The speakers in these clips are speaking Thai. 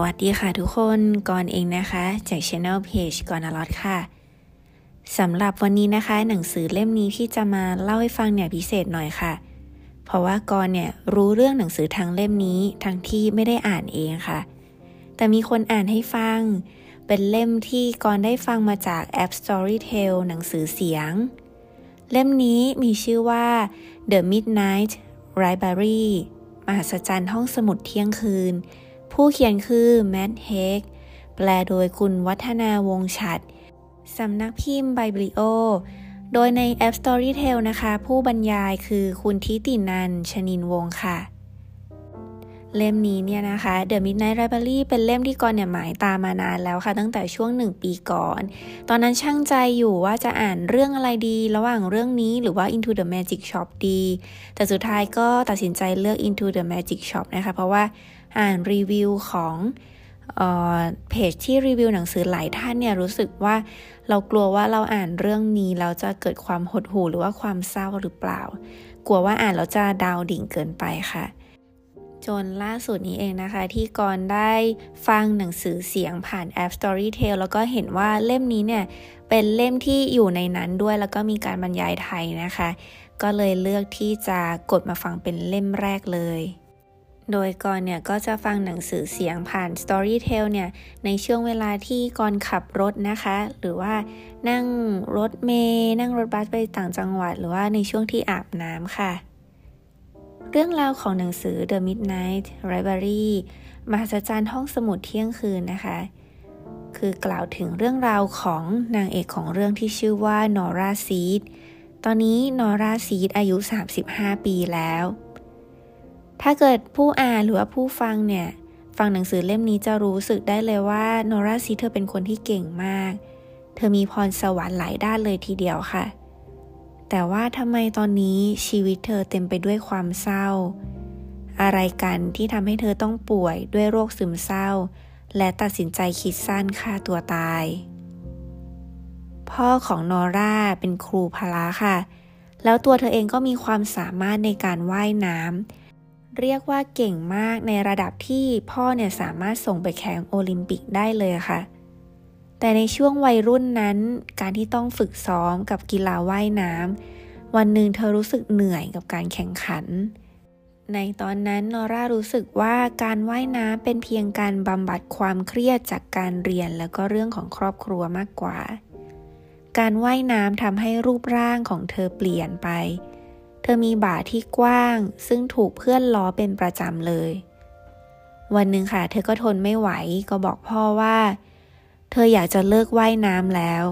วัสดีค่ะทุกคนก่อนเองนะคะ จาก Channel Page ก่อนอลอดค่ะสำหรับวันนี้นะคะ หนังสือเล่มนี้ที่จะมาเล่าให้ฟังเนี่ยพิเศษหน่อยค่ะ เพราะว่ากอนเนี่ยรู้เรื่องหนังสือทางเล่มนี้ทั้งที่ไม่ได้อ่านเองค่ะ แต่มีคนอ่านให้ฟัง เป็นเล่มที่กอนได้ฟังมาจากแอป Storytel หนังสือเสียง เล่มนี้มีชื่อว่า The Midnight Library มหัศจรรย์ห้องสมุดเที่ยงคืน ผู้เขียนคือแมทเฮกแปลโดยคุณวัฒนาวงฉัดสำนักพิมพ์ไบบิลิโอ โดยในแอป Storytel นะคะ ผู้บรรยายคือคุณทิตินันชนินวงค่ะ เล่มนี้เนี่ยนะคะ The Midnight Library เป็นเล่มที่กอนเนี่ยหมายตามมานานแล้วค่ะ ตั้งแต่ช่วงหนึ่งปีก่อน ตอนนั้นช่างใจอยู่ว่าจะอ่านเรื่องอะไรดี ระหว่างเรื่องนี้หรือว่า Into the Magic Shop ดี แต่สุดท้ายก็ตัดสินใจเลือก Into the Magic Shop นะคะ เพราะว่า อ่านรีวิวของเพจที่รีวิวหนังสือหลายท่านเนี่ยรู้สึกว่าเรากลัวว่าเราอ่านเรื่องนี้เราจะเกิดความหดหู่หรือว่าความเศร้าหรือเปล่า กลัวว่าอ่านแล้วจะดาวดิ่งเกินไปค่ะ จนล่าสุดนี้เองนะคะ ที่กรได้ฟังหนังสือเสียงผ่านแอป Storytel แล้วก็เห็นว่าเล่มนี้เนี่ยเป็นเล่มที่อยู่ในนั้นด้วยแล้วก็มีการบรรยายไทยนะคะ ก็เลยเลือกที่จะกดมาฟังเป็นเล่มแรกเลย โดยก่อนเนี่ยก็จะฟังหนังสือเสียงผ่าน Storytel เนี่ยในช่วงเวลาที่ก่อนขับรถนะคะ หรือว่านั่งรถเมย์นั่งรถบัสไปต่างจังหวัด หรือว่าในช่วงที่อาบน้ำค่ะ เรื่องราวของหนังสือ The Midnight Library มหัศจรรย์ห้องสมุดเที่ยงคืนนะคะ คือกล่าวถึงเรื่องราวของนางเอกของเรื่องที่ชื่อว่านอร่าซีดตอนนี้นอร่าซีดอายุ 35 ปีแล้ว ถ้าเกิดผู้อ่านหรือว่าผู้ฟังเนี่ย ฟังหนังสือเล่มนี้จะรู้สึกได้เลยว่าโนราซีเธอเป็นคนที่เก่งมาก เธอมีพรสวรรค์หลายด้านเลยทีเดียวค่ะ แต่ว่าทำไมตอนนี้ชีวิตเธอเต็มไปด้วยความเศร้า อะไรกันที่ทำให้เธอต้องป่วยด้วยโรคซึมเศร้า และตัดสินใจคิดสั้นฆ่าตัวตาย พ่อของนอร่าเป็นครูพละค่ะ แล้วตัวเธอเองก็มีความสามารถในการว่ายน้ำ เรียกว่าเก่งมากในระดับที่พ่อเนี่ยสามารถส่งไปแข่งโอลิมปิกได้เลยค่ะ แต่ในช่วงวัยรุ่นนั้น การที่ต้องฝึกซ้อมกับกีฬาว่ายน้ำวันหนึ่งเธอรู้สึกเหนื่อยกับการแข่งขัน ในตอนนั้นนอร่ารู้สึกว่าการว่ายน้ำเป็นเพียงการบำบัดความเครียดจากการเรียนแล้วก็เรื่องของครอบครัวมากกว่า การว่ายน้ำทำให้รูปร่างของเธอเปลี่ยนไปเเธอมีบ่าที่กว้าง ซึ่งถูกเพื่อนล้อเป็นประจำเลย วันหนึ่งค่ะ เธอก็ทนไม่ไหวก็บอกพ่อว่า เธออยากจะเลิกว่ายน้ำแล้ว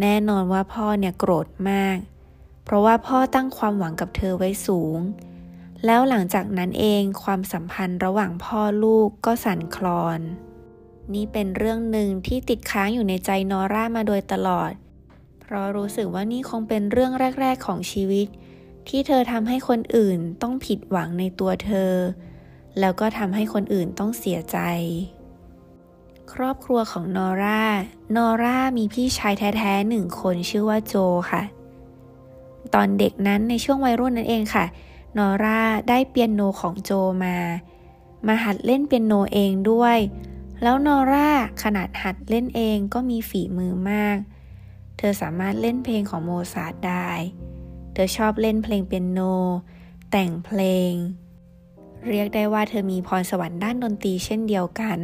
แน่นอนว่าพ่อเนี่ยโกรธมาก เพราะว่าพ่อตั้งความหวังกับเธอไว้สูง แล้วหลังจากนั้นเองความสัมพันธ์ระหว่างพ่อลูกก็สั่นคลอน นี่เป็นเรื่องหนึ่งที่ติดค้างอยู่ในใจนอร่ามาโดยตลอดพราะรู้สึกว่านี่คงเป็นเรื่องแรก ๆ ของชีวิต ที่เธอทำให้คนอื่นต้องผิดหวังในตัวเธอ แล้วก็ทำให้คนอื่นต้องเสียใจ ครอบครัวของนอร่า นอร่ามีพี่ชายแท้ๆหนึ่งคนชื่อว่าโจค่ะ ตอนเด็กนั้นในช่วงวัยรุ่นนั่นเองค่ะ นอร่าได้เปียโนของโจมา มาหัดเล่นเปียโนเองด้วย แล้วนอร่าขนาดหัดเล่นเองก็มีฝีมือมาก เธอสามารถเล่นเพลงของโมซาร์ทได้ เธอชอบเล่นเพลงเปียโน แต่งเพลง เรียกได้ว่าเธอมีพรสวรรค์ด้านดนตรีเช่นเดียวกัน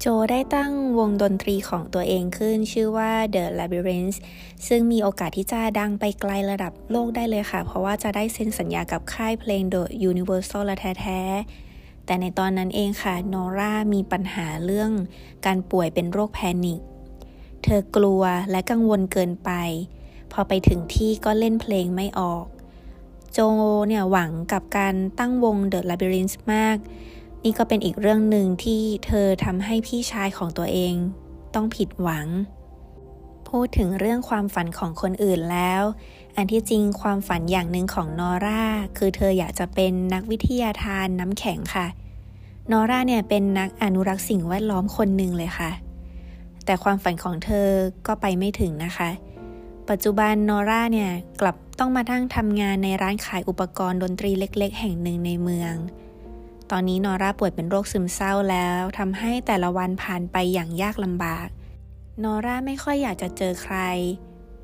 โจได้ตั้งวงดนตรีของตัวเองขึ้นชื่อว่า The Labyrinth ซึ่งมีโอกาสที่จะดังไปไกลระดับโลกได้เลยค่ะ เพราะว่าจะได้เซ็นสัญญากับค่ายเพลง The Universal และแท้ๆ แต่ในตอนนั้นเองค่ะนอร่ามีปัญหาเรื่องการป่วยเป็นโรคแพนิค เธอกลัวและกังวลเกินไป พอไปถึงที่ก็เล่นเพลงไม่ออก โจเนี่ยหวังกับการตั้งวง The Labyrinth มาก นี่ก็เป็นอีกเรื่องหนึ่งที่เธอทำให้พี่ชายของตัวเอง ต้องผิดหวัง พูดถึงเรื่องความฝันของคนอื่นแล้ว อันที่จริงความฝันอย่างหนึ่งของนอร่าคือเธออยากจะเป็นนักวิทยาทานน้ำแข็งค่ะ นอร่าเนี่ยเป็นนักอนุรักษ์สิ่งแวดล้อมคนหนึ่งเลยค่ะ แต่ความฝันของเธอก็ไปไม่ถึงนะคะ ปัจจุบันนอร่าเนี่ยกลับต้องมาทั้งทำงานในร้านขายอุปกรณ์ดนตรีเล็ก ๆ แห่งหนึ่งในเมือง ตอนนี้นอร่าป่วยเป็นโรคซึมเศร้าแล้วทำให้แต่ละวันผ่านไปอย่างยากลำบาก นอร่าไม่ค่อยอยากจะเจอใคร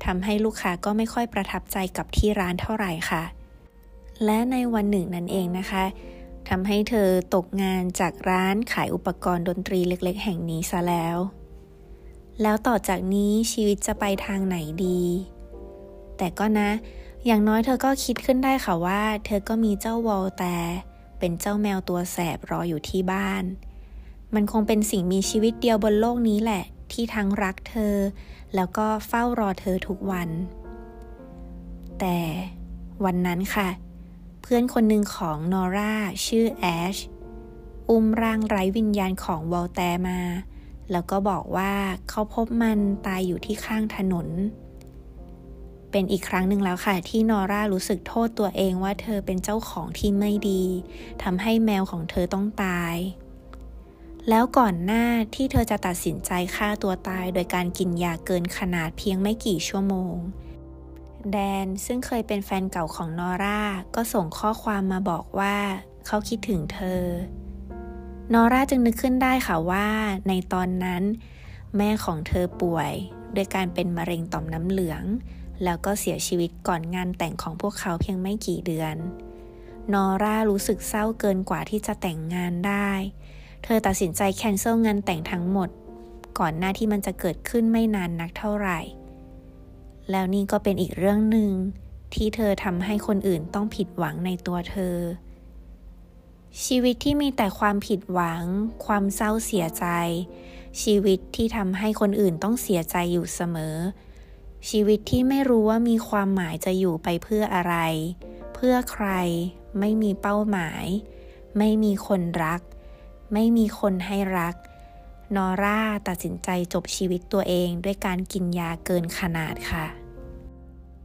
ทำให้ลูกค้าก็ไม่ค่อยประทับใจกับที่ร้านเท่าไหร่ค่ะ และในวันหนึ่งนั่นเองนะคะทำให้เธอตกงานจากร้านขายอุปกรณ์ดนตรีเล็ก ๆ แห่งนี้ซะแล้ว แล้วต่อจากนี้ชีวิตจะไปทางไหนดี แต่ก็นะ อย่างน้อยเธอก็คิดขึ้นได้ค่ะว่า เธอก็มีเจ้าวอลแต่เป็นเจ้าแมวตัวแสบรออยู่ที่บ้าน มันคงเป็นสิ่งมีชีวิตเดียวบนโลกนี้แหละ ที่ทั้งรักเธอ แล้วก็เฝ้ารอเธอทุกวัน แต่วันนั้นค่ะ เพื่อนคนหนึ่งของนอร่าชื่อแอช อุ้มร่างไร้วิญญาณของวอลแตมา แล้วก็บอกว่าเขาพบมันตายอยู่ที่ข้างถนน เป็นอีกครั้งหนึ่งแล้วค่ะ ที่นอร่ารู้สึกโทษตัวเองว่าเธอเป็นเจ้าของที่ไม่ดีทำให้แมวของเธอต้องตาย แล้วก่อนหน้าที่เธอจะตัดสินใจฆ่าตัวตายโดยการกินยาเกินขนาดเพียงไม่กี่ชั่วโมง แดนซึ่งเคยเป็นแฟนเก่าของนอร่าก็ส่งข้อความมาบอกว่าเขาคิดถึงเธอ นอร่าจึงนึกขึ้นได้ค่ะว่าในตอนนั้น แม่ของเธอป่วยด้วยการเป็นมะเร็งต่อมน้ำเหลือง แล้วก็เสียชีวิตก่อนงานแต่งของพวกเขาเพียงไม่กี่เดือน นอร่ารู้สึกเศร้าเกินกว่าที่จะแต่งงานได้ เธอตัดสินใจแคนเซิลงานแต่งทั้งหมด ก่อนหน้าที่มันจะเกิดขึ้นไม่นานนักเท่าไหร่ แล้วนี่ก็เป็นอีกเรื่องหนึ่งที่เธอทำให้คนอื่นต้องผิดหวังในตัวเธอ ชีวิตที่มีแต่ความผิดหวัง ความเศร้าเสียใจ ชีวิตที่ทำให้คนอื่นต้องเสียใจอยู่เสมอ ชีวิตที่ไม่รู้ว่ามีความหมายจะอยู่ไปเพื่ออะไร เพื่อใคร ไม่มีเป้าหมาย ไม่มีคนรัก ไม่มีคนให้รัก นอร่าตัดสินใจจบชีวิตตัวเองด้วยการกินยาเกินขนาดค่ะ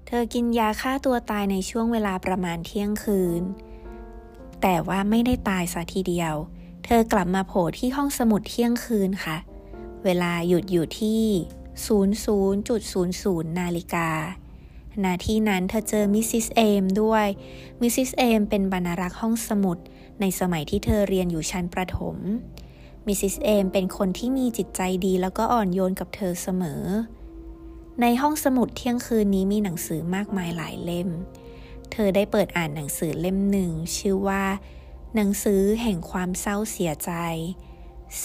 เธอกินยาฆ่าตัวตายในช่วงเวลาประมาณเที่ยงคืน แต่ว่าไม่ได้ตายซะทีเดียว เธอกลับมาโผล่ที่ห้องสมุดเที่ยงคืนค่ะ เวลาหยุดอยู่ที่ 00.00 นาฬิกานาที่นั้นเธอเจอมิสซิสเอมด้วย มิสซิสเอมเป็นบรรณารักษ์ห้องสมุด ในสมัยที่เธอเรียนอยู่ชั้นประถม Mrs. Elm เป็นคนที่มีจิตใจดีแล้วก็อ่อนโยนกับเธอเสมอ ในห้องสมุดเที่ยงคืนนี้มีหนังสือมากมายหลายเล่ม เธอได้เปิดอ่านหนังสือเล่มหนึ่ง ชื่อว่า หนังสือแห่งความเศร้าเสียใจ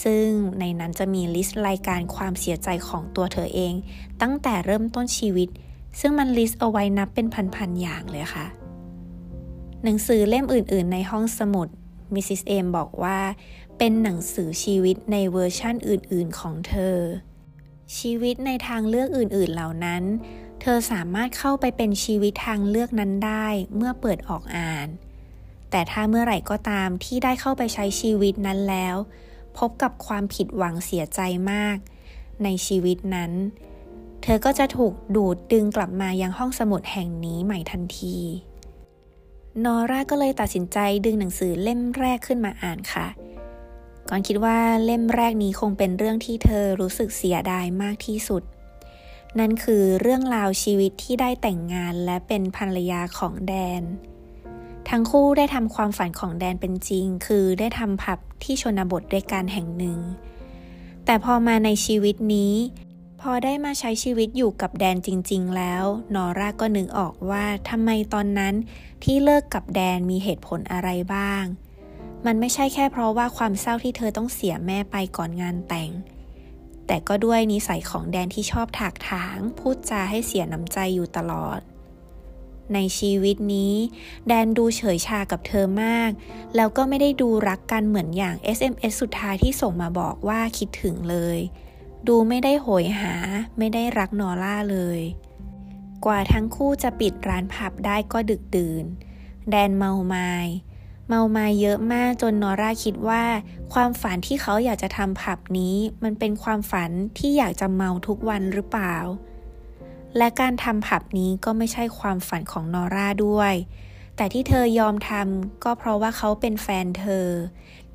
ซึ่งในนั้นจะมี list รายการความเสียใจของตัวเธอเอง ตั้งแต่เริ่มต้นชีวิต ซึ่งมัน list เอาไว้นับเป็นพันๆอย่างเลยค่ะหนังสือเล่มอื่น ๆ ในห้องสมุด Mrs. Elm บอกว่า เป็นหนังสือชีวิตในเวอร์ชั่นอื่น ๆ ของเธอ ชีวิตในทางเลือกอื่น ๆ เหล่านั้น เธอสามารถเข้าไปเป็นชีวิตทางเลือกนั้นได้เมื่อเปิดออกอ่าน แต่ถ้าเมื่อไหร่ก็ตามที่ได้เข้าไปใช้ชีวิตนั้นแล้ว พบกับความผิดหวังเสียใจมาก ในชีวิตนั้น เธอก็จะถูกดูดดึงกลับมายังห้องสมุดแห่งนี้ใหม่ทันที นอร่าก็เลยตัดสินใจดึงหนังสือเล่มแรกขึ้นมาอ่านค่ะ ก่อนคิดว่าเล่มแรกนี้คงเป็นเรื่องที่เธอรู้สึกเสียดายมากที่สุด นั่นคือเรื่องราวชีวิตที่ได้แต่งงานและเป็นภรรยาของแดน ทั้งคู่ได้ทำความฝันของแดนเป็นจริง คือได้ทำผับที่ชนบทด้วยกันแห่งหนึ่ง แต่พอมาในชีวิตนี้ พอได้มาใช้ชีวิตอยู่กับแดนจริง ๆ แล้ว นอร่าก็นึกออกว่าทำไมตอนนั้นที่เลิกกับแดนมีเหตุผลอะไรบ้าง มันไม่ใช่แค่เพราะว่าความเศร้าที่เธอต้องเสียแม่ไปก่อนงานแต่ง แต่ก็ด้วยนิสัยของแดนที่ชอบถากถาง พูดจาให้เสียน้ำใจอยู่ตลอด ในชีวิตนี้ แดนดูเฉยชากับเธอมาก แล้วก็ไม่ได้ดูรักกันเหมือนอย่าง SMS สุดท้ายที่ส่งมาบอกว่าคิดถึงเลย ดูไม่ได้โหยหา ไม่ได้รักนอร่าเลย กว่าทั้งคู่จะปิดร้านผับได้ก็ดึกดื่น แดนเมาไมา้เมามาเยอะมากจนนอร่าคิดว่า ความฝันที่เขาอยากจะทำผับนี้ มันเป็นความฝันที่อยากจะเมาทุกวันหรือเปล่า และการทำผับนี้ก็ไม่ใช่ความฝันของนอร่าด้วย แต่ที่เธอยอมทำก็เพราะว่าเขาเป็นแฟนเธอ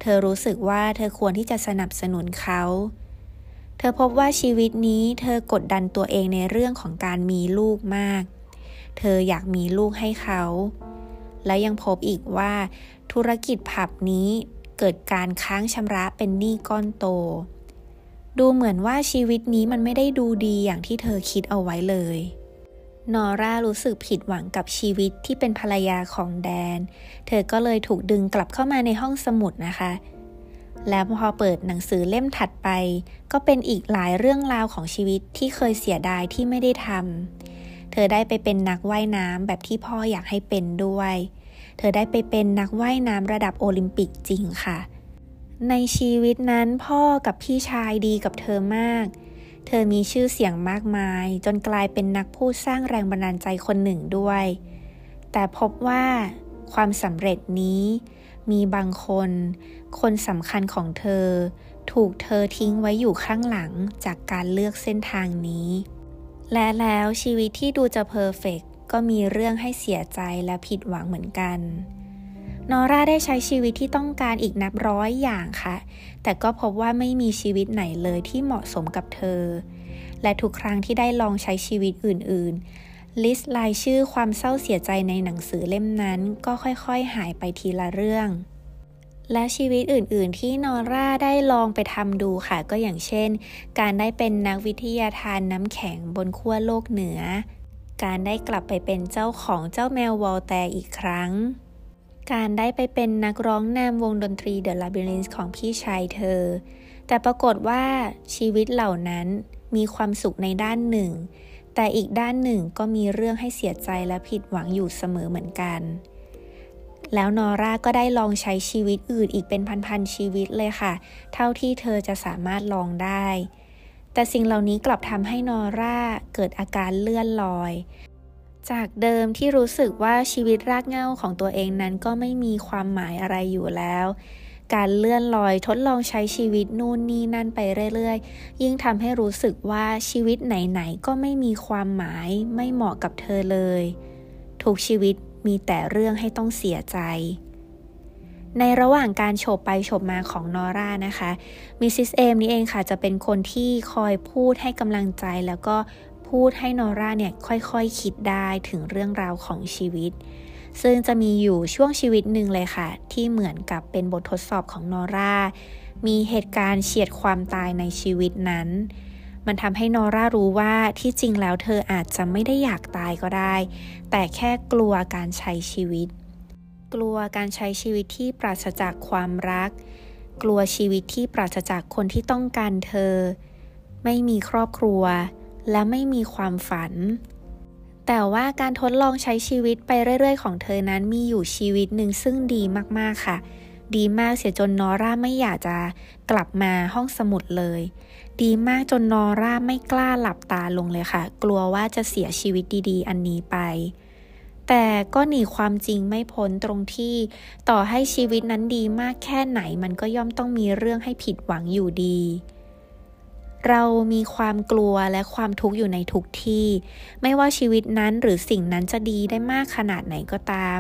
เธอรู้สึกว่าเธอควรที่จะสนับสนุนเขา เธอพบว่าชีวิตนี้เธอกดดันตัวเองในเรื่องของการมีลูกมาก เธออยากมีลูกให้เขา และยังพบอีกว่า ธุรกิจผับนี้เกิดการค้างชำระเป็นหนี้ก้อนโต ดูเหมือนว่าชีวิตนี้มันไม่ได้ดูดีอย่างที่เธอคิดเอาไว้เลย นอร่ารู้สึกผิดหวังกับชีวิตที่เป็นภรรยาของแดน เธอก็เลยถูกดึงกลับเข้ามาในห้องสมุดนะคะ แล้วพอเปิดหนังสือเล่มถัดไป ก็เป็นอีกหลายเรื่องราวของชีวิตที่เคยเสียดายที่ไม่ได้ทำ เธอได้ไปเป็นนักว่ายน้ำแบบที่พ่ออยากให้เป็นด้วย เธอได้ไปเป็นนักว่ายน้ำระดับโอลิมปิกจริงค่ะ ในชีวิตนั้นพ่อกับพี่ชายดีกับเธอมาก เธอมีชื่อเสียงมากมาย จนกลายเป็นนักพูดสร้างแรงบันดาลใจคนหนึ่งด้วย แต่พบว่าความสำเร็จนี้ มีบางคน คนสำคัญของเธอ ถูกเธอทิ้งไว้อยู่ข้างหลังจากการเลือกเส้นทางนี้ และแล้วชีวิตที่ดูจะเพอร์เฟกก็มีเรื่องให้เสียใจและผิดหวังเหมือนกัน นอร่าได้ใช้ชีวิตที่ต้องการอีกนับร้อยอย่างค่ะ แต่ก็พบว่าไม่มีชีวิตไหนเลยที่เหมาะสมกับเธอ และทุกครั้งที่ได้ลองใช้ชีวิตอื่น ลิสต์รายชื่อความเศร้าเสียใจในหนังสือเล่มนั้นก็ค่อยๆหายไปทีละเรื่อง และชีวิตอื่นๆ ที่นอร่าได้ลองไปทำดูค่ะ ก็อย่างเช่น การได้เป็นนักวิทยาธารน้ำแข็งบนขั้วโลกเหนือ การได้กลับไปเป็นเจ้าของเจ้าแมววอลแตร์อีกครั้ง การได้ไปเป็นนักร้องนำวงดนตรี The Labyrinths ของพี่ชายเธอ แต่ปรากฏว่าชีวิตเหล่านั้นมีความสุขในด้านหนึ่ง แต่อีกด้านหนึ่งก็มีเรื่องให้เสียใจและผิดหวังอยู่เสมอเหมือนกัน แล้วนอร่าก็ได้ลองใช้ชีวิตอื่นอีกเป็นพันๆชีวิตเลยค่ะ เท่าที่เธอจะสามารถลองได้ แต่สิ่งเหล่านี้กลับทำให้นอร่าเกิดอาการเลื่อนลอย จากเดิมที่รู้สึกว่าชีวิตรากเหง้าของตัวเองนั้นก็ไม่มีความหมายอะไรอยู่แล้ว การเลื่อนลอยทดลองใช้ชีวิตนู่นนี่นั่นไปเรื่อยๆ ยิ่งทำให้รู้สึกว่าชีวิตไหนๆก็ไม่มีความหมายไม่เหมาะกับเธอเลย ทุกชีวิตมีแต่เรื่องให้ต้องเสียใจ ในระหว่างการโฉบไปโฉบมาของนอร่านะคะมิสซิสเอมนี่เองค่ะจะเป็นคนที่คอยพูดให้กำลังใจแล้วก็พูดให้นอร่าเนี่ยค่อยๆคคิดได้ถึงเรื่องราวของชีวิต ซึ่งจะมีอยู่ช่วงชีวิตหนึ่งเลยค่ะ ที่เหมือนกับเป็นบททดสอบของนอร่า มีเหตุการณ์เฉียดความตายในชีวิตนั้น มันทำให้นอร่ารู้ว่าที่จริงแล้วเธออาจจะไม่ได้อยากตายก็ได้ แต่แค่กลัวการใช้ชีวิต กลัวการใช้ชีวิตที่ปราศจากความรัก กลัวชีวิตที่ปราศจากคนที่ต้องการเธอ ไม่มีครอบครัว และไม่มีความฝัน แต่ว่าการทดลองใช้ชีวิตไปเรื่อย ๆ ของเธอนั้นมีอยู่ชีวิตหนึ่งซึ่งดีมากๆค่ะ ดีมากเสียจนนอร่าไม่อยากจะกลับมาห้องสมุดเลย ดีมากจนนอร่าไม่กล้าหลับตาลงเลยค่ะ กลัวว่าจะเสียชีวิตดี ๆ อันนี้ไป แต่ก็หนีความจริงไม่พ้นตรงที่ ต่อให้ชีวิตนั้นดีมากแค่ไหนมันก็ย่อมต้องมีเรื่องให้ผิดหวังอยู่ดี เรามีความกลัวและความทุกข์อยู่ในทุกที่ ไม่ว่าชีวิตนั้นหรือสิ่งนั้นจะดีได้มากขนาดไหนก็ตาม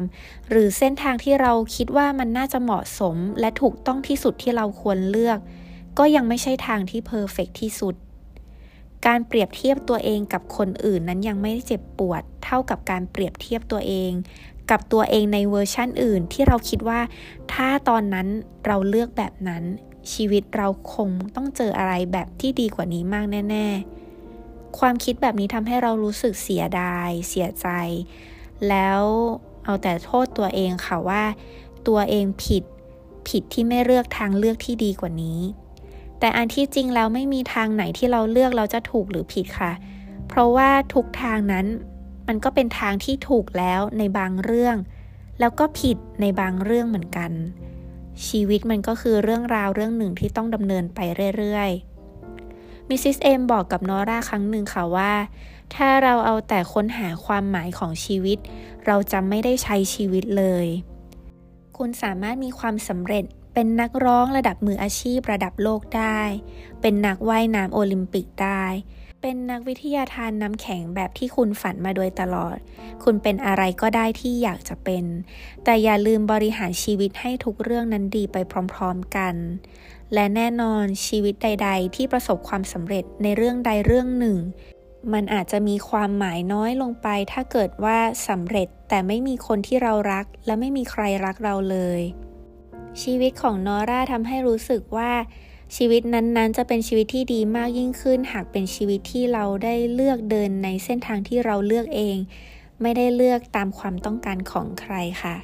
หรือเส้นทางที่เราคิดว่ามันน่าจะเหมาะสม และถูกต้องที่สุดที่เราควรเลือก ก็ยังไม่ใช่ทางที่ perfect ที่สุด การเปรียบเทียบตัวเองกับคนอื่นนั้นยังไม่เจ็บปวด เท่ากับการเปรียบเทียบตัวเอง กับตัวเองในเวอร์ชั่นอื่นที่เราคิดว่า ถ้าตอนนั้นเราเลือกแบบนั้น ชีวิตเราคงต้องเจออะไรแบบที่ดีกว่านี้มากแน่ ๆ ความคิดแบบนี้ทำให้เรารู้สึกเสียดาย เสียใจ แล้วเอาแต่โทษตัวเองค่ะว่า ตัวเองผิด ผิดที่ไม่เลือกทางเลือกที่ดีกว่านี้ แต่อันที่จริงแล้วไม่มีทางไหนที่เราเลือกเราจะถูกหรือผิดค่ะ เพราะว่าทุกทางนั้นมันก็เป็นทางที่ถูกแล้วในบางเรื่อง แล้วก็ผิดในบางเรื่องเหมือนกัน ชีวิตมันก็คือเรื่องราวเรื่องหนึ่งที่ต้องดำเนินไปเรื่อยๆ มิสซิสเอมบอกกับนอร่าครั้งหนึ่งค่ะว่า ถ้าเราเอาแต่ค้นหาความหมายของชีวิต เราจะไม่ได้ใช้ชีวิตเลย คุณสามารถมีความสำเร็จเป็นนักร้องระดับมืออาชีพระดับโลกได้ เป็นนักว่ายน้ำโอลิมปิกได้ เป็นนักวิทยาทานน้ำแข็งแบบที่คุณฝันมาโดยตลอด คุณเป็นอะไรก็ได้ที่อยากจะเป็น แต่อย่าลืมบริหารชีวิตให้ทุกเรื่องนั้นดีไปพร้อมๆกัน และแน่นอนชีวิตใด ๆ ที่ประสบความสำเร็จในเรื่องใดเรื่องหนึ่ง มันอาจจะมีความหมายน้อยลงไป ถ้าเกิดว่าสำเร็จแต่ไม่มีคนที่เรารัก และไม่มีใครรักเราเลย ชีวิตของนอร่าทำให้รู้สึกว่า ชีวิตนั้นๆ จะเป็นชีวิตที่ดีมากยิ่งขึ้น หากเป็นชีวิตที่เราได้เลือกเดินในเส้นทางที่เราเลือกเอง ไม่ได้เลือกตามความต้องการของใครค่ะ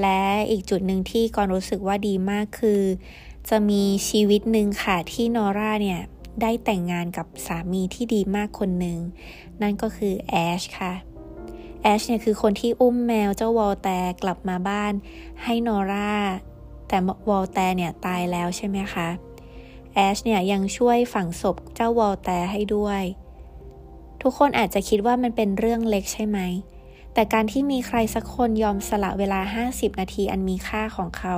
และอีกจุดหนึ่งที่กอนรู้สึกว่าดีมากคือ จะมีชีวิตหนึ่งค่ะที่นอร่าเนี่ยได้แต่งงานกับสามีที่ดีมากคนหนึ่ง นั่นก็คือแอชค่ะแอชเนี่ยคือคนที่อุ้มแมวเจ้าวอลแตกลับมาบ้าน ให้นอร่า แต่วอลแตร์เนี่ยตายแล้วใช่ไหมคะ แอชเนี่ยยังช่วยฝังศพเจ้าวอลแตร์ให้ด้วย ทุกคนอาจจะคิดว่ามันเป็นเรื่องเล็กใช่ไหม แต่การที่มีใครสักคนยอมสละเวลา 50 นาทีอันมีค่าของเขา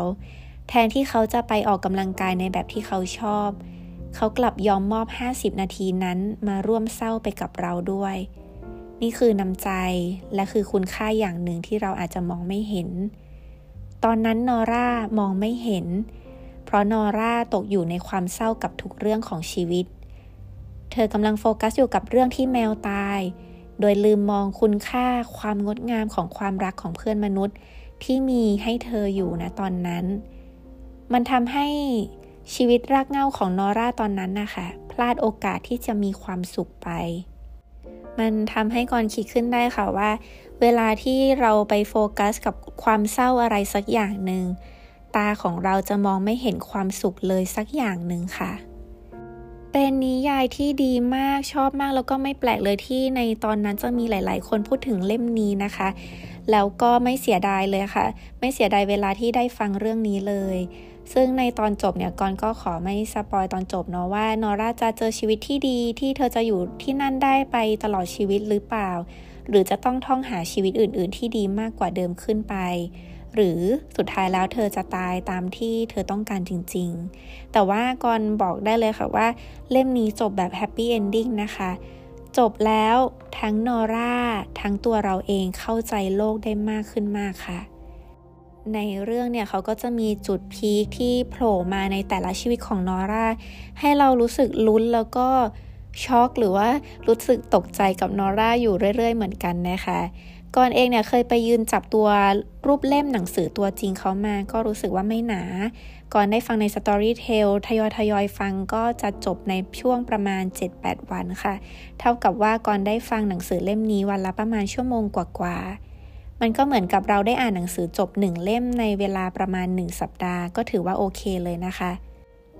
แทนที่เขาจะไปออกกำลังกายในแบบที่เขาชอบ เขากลับยอมมอบ 50 นาทีนั้นมาร่วมเศร้าไปกับเราด้วย นี่คือน้ำใจและคือคุณค่าอย่างหนึ่งที่เราอาจจะมองไม่เห็น ตอนนั้นนอร่ามองไม่เห็น เพราะนอร่าตกอยู่ในความเศร้ากับทุกเรื่องของชีวิต เธอกำลังโฟกัสอยู่กับเรื่องที่แมวตาย โดยลืมมองคุณค่าความงดงามของความรักของเพื่อนมนุษย์ ที่มีให้เธออยู่นะตอนนั้น มันทำให้ชีวิตรากเหง้าของนอร่าตอนนั้นนะคะ พลาดโอกาสที่จะมีความสุขไป มันทำให้ก่อนคิดขึ้นได้ค่ะว่า เวลาที่เราไปโฟกัสกับความเศร้าอะไรสักอย่างหนึ่งตาของเราจะมองไม่เห็นความสุขเลยสักอย่างหนึ่งค่ะ เป็นนิยายที่ดีมากชอบมากแล้วก็ไม่แปลกเลยที่ในตอนนั้นจะมีหลาย ๆ คนพูดถึงเล่มนี้นะคะ แล้วก็ไม่เสียดายเลยค่ะ ไม่เสียดายเวลาที่ได้ฟังเรื่องนี้เลย ซึ่งในตอนจบเนี่ยกอนก็ขอไม่สปอยตอนจบเนาะว่านอร่าจะเจอชีวิตที่ดีที่เธอจะอยู่ที่นั่นได้ไปตลอดชีวิตหรือเปล่า หรือจะต้องท่องหาชีวิตอื่น ๆ ที่ดีมากกว่าเดิมขึ้นไป หรือสุดท้ายแล้วเธอจะตายตามที่เธอต้องการจริง ๆ แต่ว่ากอนบอกได้เลยค่ะว่า เล่มนี้จบแบบ happy ending นะคะจบแล้วทั้งนอร่าทั้งตัวเราเองเข้าใจโลกได้มากขึ้นมากค่ะ ในเรื่องเนี่ยเขาก็จะมีจุด peak ที่โผล่มาในแต่ละชีวิตของนอร่า ให้เรารู้สึกลุ้นแล้วก็ช็อกหรือว่ารู้สึกตกใจกับนอร่าอยู่เรื่อย ๆ เหมือนกันนะคะก่อนเองเนี่ยเคยไปยืนจับตัวรูปเล่มหนังสือตัวจริงเขามา ก็รู้สึกว่าไม่หนา ก่อนได้ฟังใน Storytel ทยอยทยอยฟังก็จะจบในช่วงประมาณ 7-8 วันค่ะ เท่ากับว่าก่อนได้ฟังหนังสือเล่มนี้วันละประมาณชั่วโมงกว่าๆ มันก็เหมือนกับเราได้อ่านหนังสือจบหนึ่งเล่มในเวลาประมาณ 1 สัปดาห์ก็ถือว่าโอเคเลยนะคะ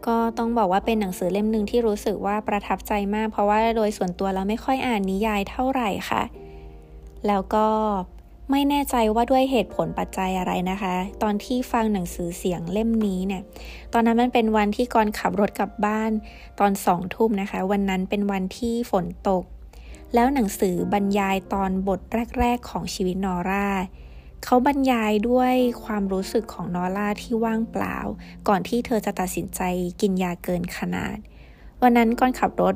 ก็ต้องบอกว่าเป็นหนังสือเล่มหนึ่งที่รู้สึกว่าประทับใจมาก เพราะว่าโดยส่วนตัวเราไม่ค่อยอ่านนิยายเท่าไหร่ค่ะ แล้วก็ไม่แน่ใจว่าด้วยเหตุผลปัจจัยอะไรนะคะ ตอนที่ฟังหนังสือเสียงเล่มนี้เนี่ย ตอนนั้นมันเป็นวันที่กรขับรถกลับบ้านตอนสองทุ่มนะคะ วันนั้นเป็นวันที่ฝนตก แล้วหนังสือบรรยายตอนบทแรก ๆ ของชีวิตนอร่าเขาบรรยายด้วยความรู้สึกของนอร่าที่ว่างเปล่า ก่อนที่เธอจะตัดสินใจกินยาเกินขนาด วันนั้นก่อนขับรถ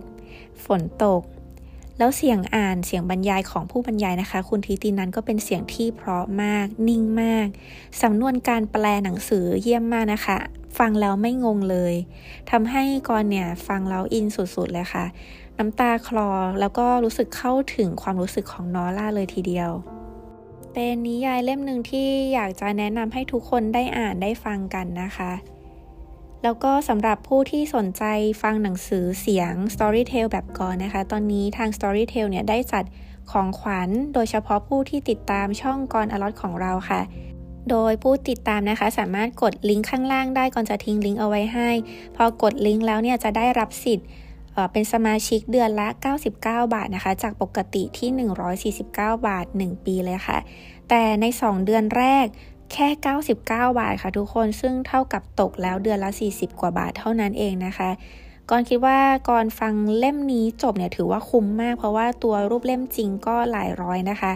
ฝนตก แล้วเสียงอ่านเสียงบรรยายของผู้บรรยายนะคะ คุณทีตินันก็เป็นเสียงที่เพราะมาก นิ่งมาก สำนวนการแปลหนังสือเยี่ยมมากนะคะ ฟังแล้วไม่งงเลยทำให้กอนเนี่ยฟังแล้วอินสุดๆเลยค่ะ น้ำตาคลอ แล้วก็รู้สึกเข้าถึงความรู้สึกของนอร่าเลยทีเดียว เป็นนิยายเล่มหนึ่งที่อยากจะแนะนำให้ทุกคนได้อ่านได้ฟังกันนะคะ แล้วก็สำหรับผู้ที่สนใจฟังหนังสือเสียง Storytale แบบก่อนนะคะ ตอนนี้ทาง Storytale เนี่ยได้จัดของขวัญ โดยเฉพาะผู้ที่ติดตามช่องกรอลอตของเราค่ะโดยผู้ติดตามนะคะสามารถกดลิงก์ข้างล่างได้ก่อนจะทิ้งลิงก์เอาไว้ให้ พอกดลิงก์แล้วเนี่ยจะได้รับสิทธิ์ เป็นสมาชิกเดือนละ 99 บาทนะคะ จากปกติที่ 149 บาท 1 ปีเลยค่ะ แต่ใน 2 เดือนแรกแค่ 99 บาทค่ะทุกคน ซึ่งเท่ากับตกแล้วเดือนละ 40 กว่าบาทเท่านั้นเองนะคะก่อนคิดว่าก่อนฟังเล่มนี้จบเนี่ยถือว่าคุ้มมาก เพราะว่าตัวรูปเล่มจริงก็หลายร้อยนะคะ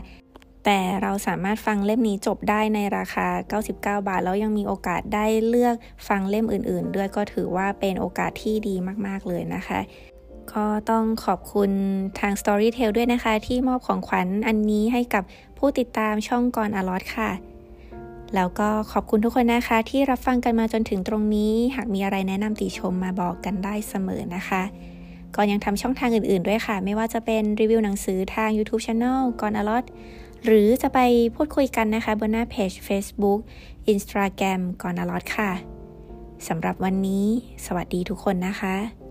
แต่เราสามารถฟังเล่มนี้จบได้ในราคา 99 บาท แล้วยังมีโอกาสได้เลือกฟังเล่มอื่น ๆ ด้วยก็ถือว่าเป็นโอกาสที่ดีมาก ๆ เลยนะคะ ก็ต้องขอบคุณทาง Storytel ด้วยนะคะ ที่มอบของขวัญอันนี้ให้กับผู้ติดตามช่องก่อนอลอตค่ะ แล้วก็ขอบคุณทุกคนนะคะ ที่รับฟังกันมาจนถึงตรงนี้ หากมีอะไรแนะนำติชมมาบอกกันได้เสมอนะคะก่อนยังทำช่องทางอื่นๆด้วยค่ะ ไม่ว่าจะเป็นรีวิวหนังสือทาง YouTube Channel ก่อนอลอตหรือจะไปพูดคุยกันนะคะบนหน้าเพจ Facebook Instagram ก่อนอลอตค่ะสำหรับวันนี้ สวัสดีทุกคนนะคะ